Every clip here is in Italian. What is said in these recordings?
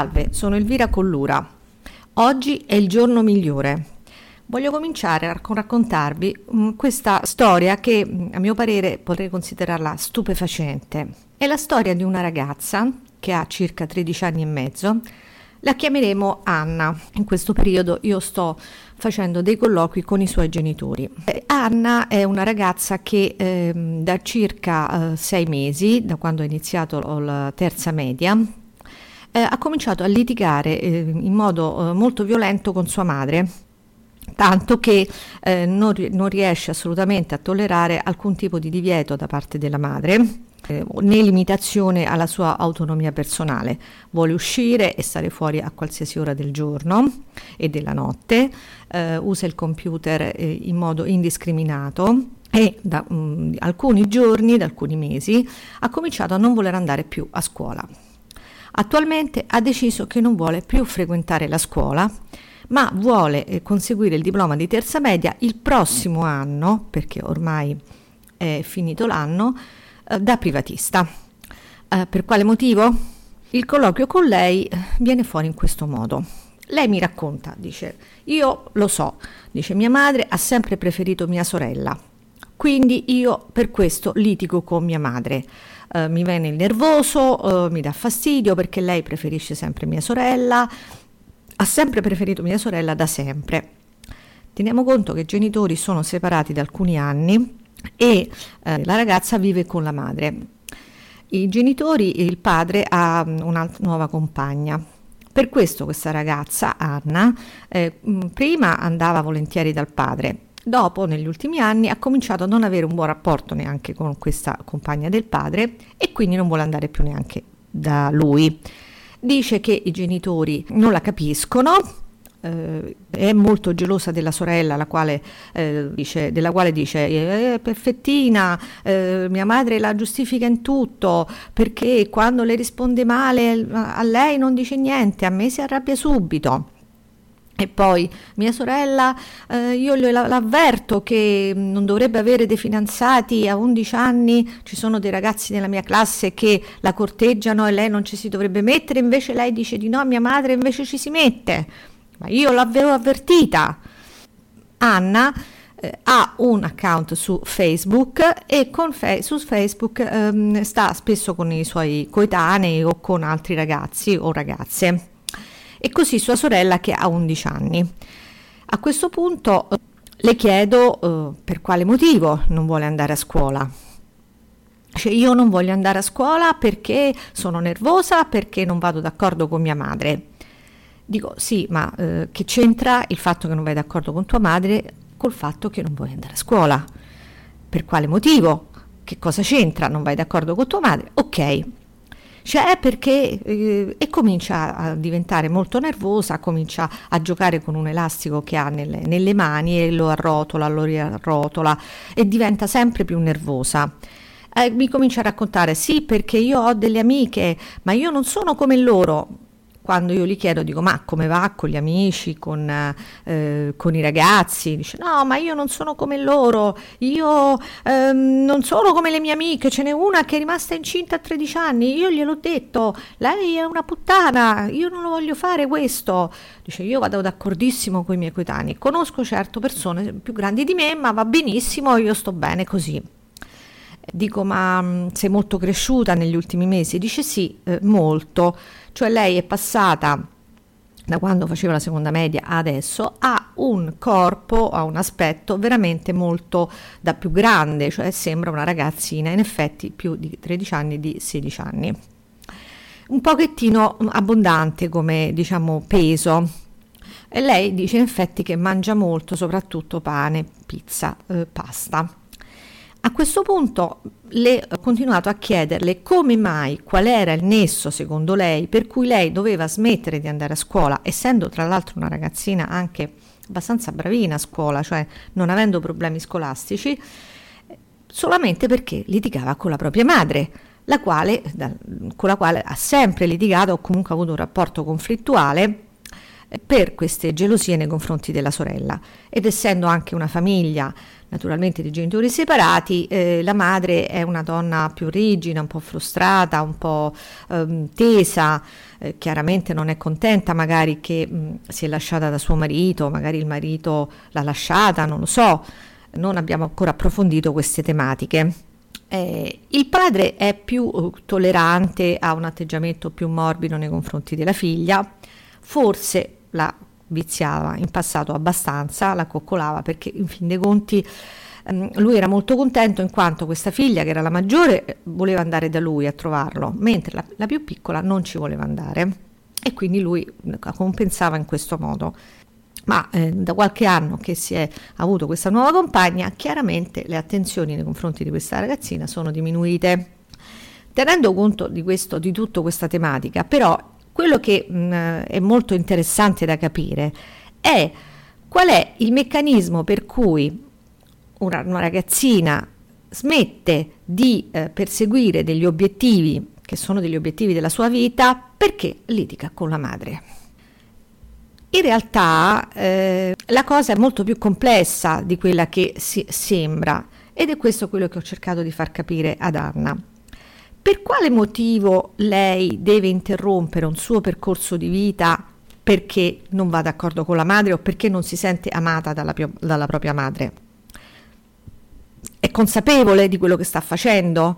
Salve, sono Elvira Collura. Oggi è il giorno migliore. Voglio cominciare a raccontarvi um, questa storia che mm, a mio parere potrei considerarla stupefacente. È la storia di una ragazza che ha circa 13 anni e mezzo. La chiameremo Anna. In questo periodo io sto facendo dei colloqui con i suoi genitori. Eh, Anna è una ragazza che eh, da circa eh, sei mesi, da quando ha iniziato la terza media, eh, ha cominciato a litigare eh, in modo eh, molto violento con sua madre tanto che eh, non, non, riesce assolutamente a tollerare alcun tipo di divieto da parte della madre eh, né limitazione alla sua autonomia personale. Vuole uscire e stare fuori a qualsiasi ora del giorno e della notte, eh, usa il computer eh, in modo indiscriminato e da um, alcuni giorni, da alcuni mesi, ha cominciato a non voler andare più a scuola. Attualmente ha deciso che non vuole più frequentare la scuola, ma vuole eh, conseguire il diploma di terza media il prossimo anno, perché ormai è finito l'anno, eh, da privatista. Eh, per quale motivo? Il colloquio con lei viene fuori in questo modo. Lei mi racconta, dice, io lo so, dice, mia madre ha sempre preferito mia sorella, quindi io per questo litigo con mia madre. Uh, mi viene il nervoso, uh, mi dà fastidio perché lei preferisce sempre mia sorella, ha sempre preferito mia sorella da sempre. Teniamo conto che i genitori sono separati da alcuni anni e eh, la ragazza vive con la madre. I genitori, il padre ha una nuova compagna. Per questo questa ragazza, Anna, eh, prima andava volentieri dal padre, Dopo, negli ultimi anni, ha cominciato a non avere un buon rapporto neanche con questa compagna del padre e quindi non vuole andare più neanche da lui. Dice che i genitori non la capiscono, eh, è molto gelosa della sorella, la quale, eh, dice, della quale dice è perfettina, eh, mia madre la giustifica in tutto, perché quando le risponde male a lei non dice niente, a me si arrabbia subito. E poi mia sorella, eh, io l'avverto che non dovrebbe avere dei fidanzati a 11 anni, ci sono dei ragazzi nella mia classe che la corteggiano e lei non ci si dovrebbe mettere, invece lei dice di no, mia madre invece ci si mette. Ma io l'avevo avvertita. Anna eh, ha un account su Facebook e fe- su Facebook ehm, sta spesso con i suoi coetanei o con altri ragazzi o ragazze e così sua sorella che ha 11 anni. A questo punto eh, le chiedo eh, per quale motivo non vuole andare a scuola. Cioè, io non voglio andare a scuola perché sono nervosa, perché non vado d'accordo con mia madre. Dico sì, ma eh, che c'entra il fatto che non vai d'accordo con tua madre col fatto che non vuoi andare a scuola? Per quale motivo? Che cosa c'entra? Non vai d'accordo con tua madre? Ok, cioè perché eh, e comincia a diventare molto nervosa, comincia a giocare con un elastico che ha nelle, nelle mani e lo arrotola, lo riarrotola e diventa sempre più nervosa. Eh, mi comincia a raccontare sì perché io ho delle amiche, ma io non sono come loro quando io gli chiedo, dico ma come va con gli amici, con, eh, con i ragazzi? Dice no, ma io non sono come loro, io ehm, non sono come le mie amiche, ce n'è una che è rimasta incinta a 13 anni, io gliel'ho detto, lei è una puttana, io non lo voglio fare questo. Dice io vado d'accordissimo con i miei coetanei, conosco certo persone più grandi di me, ma va benissimo, io sto bene così. Dico, ma mm, sei molto cresciuta negli ultimi mesi? Dice sì, eh, molto. Cioè lei è passata da quando faceva la seconda media adesso ha un corpo, ha un aspetto veramente molto da più grande, cioè sembra una ragazzina, in effetti più di 13 anni, di 16 anni. Un pochettino abbondante come diciamo peso. E lei dice in effetti che mangia molto, soprattutto pane, pizza, eh, pasta. A questo punto le ho continuato a chiederle come mai, qual era il nesso secondo lei per cui lei doveva smettere di andare a scuola, essendo tra l'altro una ragazzina anche abbastanza bravina a scuola, cioè non avendo problemi scolastici, solamente perché litigava con la propria madre, la quale, da, con la quale ha sempre litigato o comunque avuto un rapporto conflittuale per queste gelosie nei confronti della sorella. Ed essendo anche una famiglia naturalmente di genitori separati, eh, la madre è una donna più rigida, un po' frustrata, un po' ehm, tesa, eh, chiaramente non è contenta magari che mh, si è lasciata da suo marito, magari il marito l'ha lasciata, non lo so, non abbiamo ancora approfondito queste tematiche. Eh, il padre è più uh, tollerante, ha un atteggiamento più morbido nei confronti della figlia, forse la viziava in passato abbastanza, la coccolava perché in fin dei conti ehm, lui era molto contento in quanto questa figlia, che era la maggiore, voleva andare da lui a trovarlo, mentre la, la più piccola non ci voleva andare e quindi lui compensava in questo modo. Ma eh, da qualche anno che si è avuto questa nuova compagna, chiaramente le attenzioni nei confronti di questa ragazzina sono diminuite. Tenendo conto di, questo, di tutta questa tematica, però quello che mh, mm, è molto interessante da capire è qual è il meccanismo per cui una, una ragazzina smette di eh, perseguire degli obiettivi che sono degli obiettivi della sua vita perché litiga con la madre. In realtà eh, la cosa è molto più complessa di quella che si sembra ed è questo quello che ho cercato di far capire ad Anna. Per quale motivo lei deve interrompere un suo percorso di vita perché non va d'accordo con la madre o perché non si sente amata dalla, dalla propria madre? È consapevole di quello che sta facendo?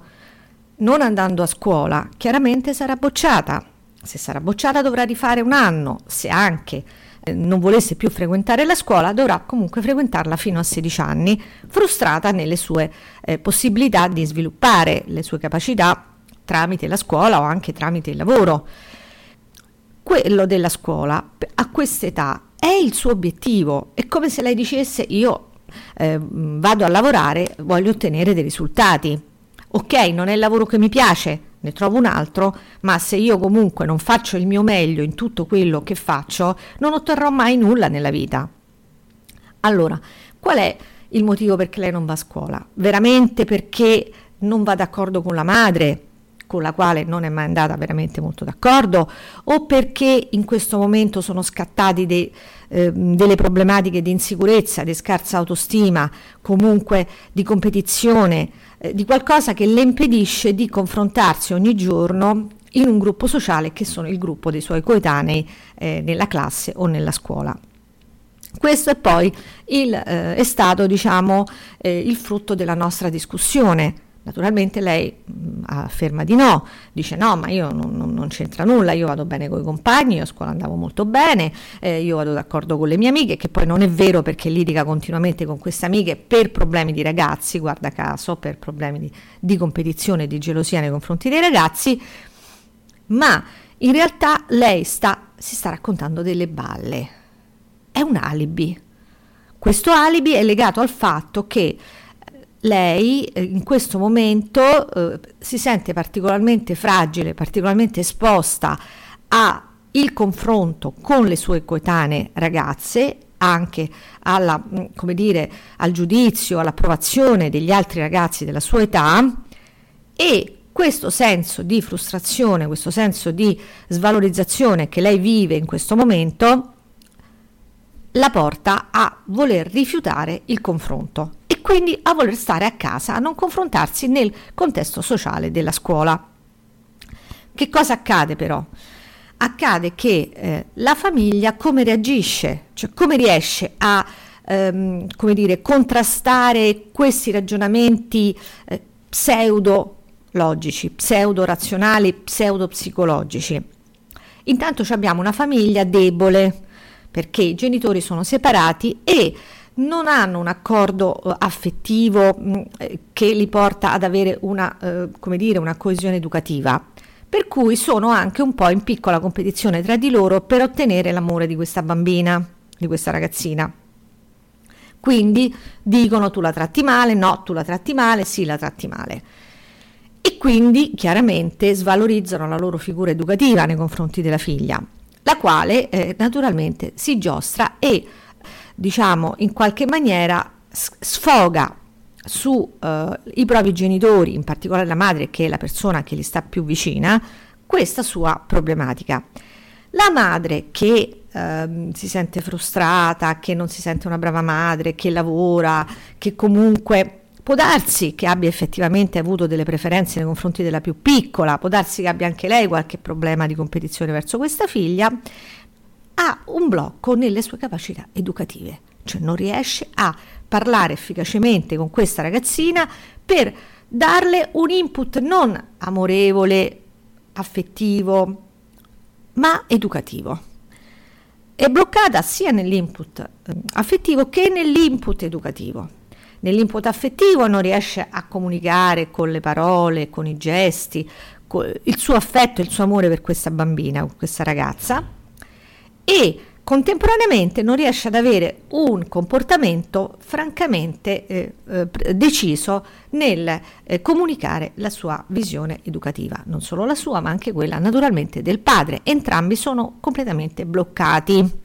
Non andando a scuola, chiaramente sarà bocciata. Se sarà bocciata dovrà rifare un anno, se anche eh, non volesse più frequentare la scuola, dovrà comunque frequentarla fino a 16 anni, frustrata nelle sue eh, possibilità di sviluppare le sue capacità tramite la scuola o anche tramite il lavoro. Quello della scuola a quest'età è il suo obiettivo, è come se lei dicesse io eh, vado a lavorare, voglio ottenere dei risultati. Ok, non è il lavoro che mi piace, ne trovo un altro, ma se io comunque non faccio il mio meglio in tutto quello che faccio, non otterrò mai nulla nella vita. Allora, qual è il motivo perché lei non va a scuola? Veramente perché non va d'accordo con la madre? Con la quale non è mai andata veramente molto d'accordo o perché in questo momento sono scattati dei, eh, delle problematiche di insicurezza, di scarsa autostima, comunque di competizione, eh, di qualcosa che le impedisce di confrontarsi ogni giorno in un gruppo sociale che sono il gruppo dei suoi coetanei eh, nella classe o nella scuola. Questo è poi il, eh, è stato diciamo, eh, il frutto della nostra discussione Naturalmente lei mh, afferma di no, dice no, ma io non, non, non c'entra nulla, io vado bene con i compagni, io a scuola andavo molto bene, eh, io vado d'accordo con le mie amiche, che poi non è vero perché litiga continuamente con queste amiche per problemi di ragazzi, guarda caso, per problemi di, di competizione e di gelosia nei confronti dei ragazzi, ma in realtà lei sta, si sta raccontando delle balle, è un alibi. Questo alibi è legato al fatto che lei eh, in questo momento eh, si sente particolarmente fragile, particolarmente esposta al confronto con le sue coetanee ragazze, anche alla, mm, dire, al giudizio, all'approvazione degli altri ragazzi della sua età e questo senso di frustrazione, questo senso di svalorizzazione che lei vive in questo momento la porta a voler rifiutare il confronto quindi a voler stare a casa, a non confrontarsi nel contesto sociale della scuola. Che cosa accade però? Accade che eh, la famiglia come reagisce, cioè come riesce a ehm, come dire, contrastare questi ragionamenti eh, pseudo logici, pseudo razionali, pseudo psicologici. Intanto abbiamo una famiglia debole perché i genitori sono separati e non hanno un accordo uh, affettivo mm, eh, che li porta ad avere una, come dire, una coesione educativa, per cui sono anche un po' in piccola competizione tra di loro per ottenere l'amore di questa bambina, di questa ragazzina. Quindi dicono tu la tratti male, no, tu la tratti male, sì, la tratti male. E quindi chiaramente svalorizzano la loro figura educativa nei confronti della figlia, la quale eh, naturalmente si giostra e diciamo, in qualche maniera sfoga sui eh, propri genitori, in particolare la madre che è la persona che gli sta più vicina, questa sua problematica. La madre che eh, si sente frustrata, che non si sente una brava madre, che lavora, che comunque Può darsi che abbia effettivamente avuto delle preferenze nei confronti della più piccola, può darsi che abbia anche lei qualche problema di competizione verso questa figlia, ha un blocco nelle sue capacità educative, cioè non riesce a parlare efficacemente con questa ragazzina per darle un input non amorevole, affettivo, ma educativo. È bloccata sia nell'input eh, affettivo che nell'input educativo nell'input affettivo non riesce a comunicare con le parole, con i gesti, con il suo affetto, il suo amore per questa bambina, questa ragazza e contemporaneamente non riesce ad avere un comportamento francamente eh, eh, deciso nel eh, comunicare la sua visione educativa, non solo la sua ma anche quella naturalmente del padre. Entrambi sono completamente bloccati.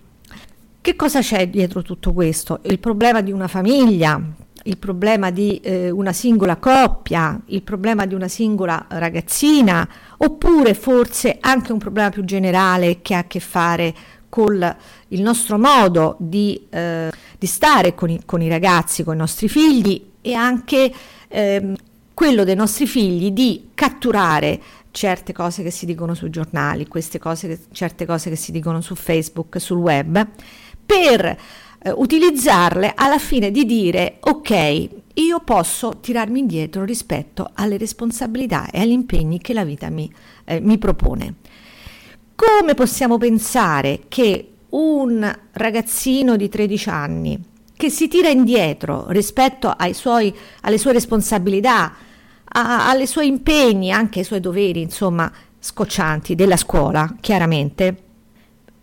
Che cosa c'è dietro tutto questo? Il problema di una famiglia il problema di eh, una singola coppia, il problema di una singola ragazzina, oppure forse anche un problema più generale che ha a che fare con il nostro modo di, eh, di stare con i, con i, ragazzi, con i nostri figli e anche eh, quello dei nostri figli di catturare certe cose che si dicono sui giornali, queste cose, certe cose che si dicono su Facebook, sul web, per eh, utilizzarle alla fine di dire ok, io posso tirarmi indietro rispetto alle responsabilità e agli impegni che la vita mi, eh, mi propone. Come possiamo pensare che un ragazzino di 13 anni che si tira indietro rispetto suoi, alle sue responsabilità, a, alle suoi impegni, anche ai suoi doveri, insomma, scoccianti della scuola, chiaramente,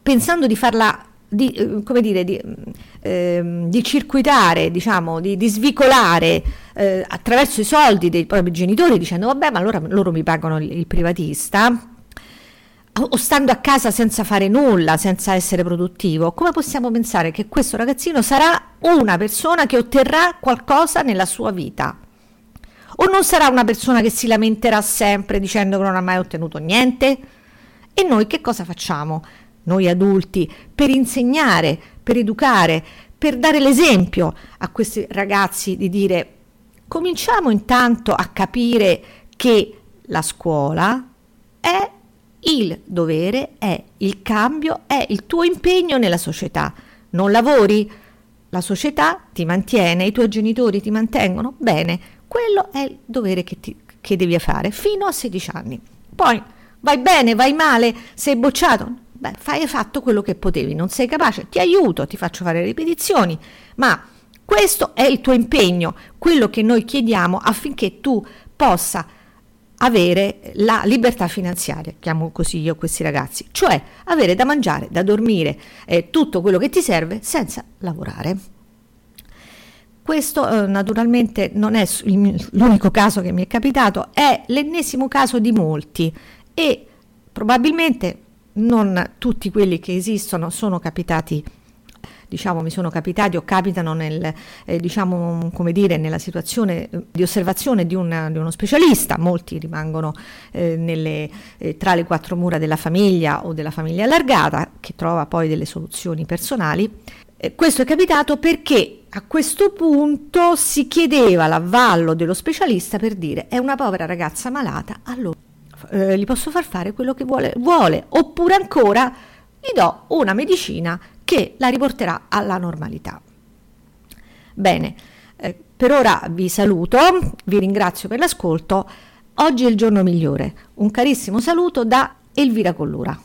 pensando di farla di, eh, come dire, di, eh, di circuitare, diciamo, di, di svicolare eh, attraverso i soldi dei propri genitori dicendo vabbè ma allora loro mi pagano il, il privatista o stando a casa senza fare nulla, senza essere produttivo, come possiamo pensare che questo ragazzino sarà una persona che otterrà qualcosa nella sua vita? O non sarà una persona che si lamenterà sempre dicendo che non ha mai ottenuto niente? E noi che cosa facciamo? Noi adulti, per insegnare, per educare, per dare l'esempio a questi ragazzi di dire cominciamo intanto a capire che la scuola è il dovere, è il cambio, è il tuo impegno nella società. Non lavori? La società ti mantiene, i tuoi genitori ti mantengono? Bene, quello è il dovere che, ti, che devi fare fino a 16 anni. Poi vai bene, vai male, sei bocciato? Beh, fai, hai fatto quello che potevi, non sei capace, ti aiuto, ti faccio fare ripetizioni, ma questo è il tuo impegno, quello che noi chiediamo affinché tu possa avere la libertà finanziaria, chiamo così io questi ragazzi, cioè avere da mangiare, da dormire, eh, tutto quello che ti serve senza lavorare. Questo eh, naturalmente non è l'unico caso che mi è capitato, è l'ennesimo caso di molti e probabilmente non tutti quelli che esistono sono capitati diciamo mi sono capitati o capitano nel, eh, diciamo, come dire, nella situazione di osservazione di, una, di uno specialista, molti rimangono eh, nelle, eh, tra le quattro mura della famiglia o della famiglia allargata, che trova poi delle soluzioni personali. Eh, questo è capitato perché a questo punto si chiedeva l'avvallo dello specialista per dire è una povera ragazza malata, allora eh, gli posso far fare quello che vuole, vuole, oppure ancora gli do una medicina che la riporterà alla normalità. Bene, eh, per ora vi saluto, vi ringrazio per l'ascolto. Oggi è il giorno migliore. Un carissimo saluto da Elvira Collura.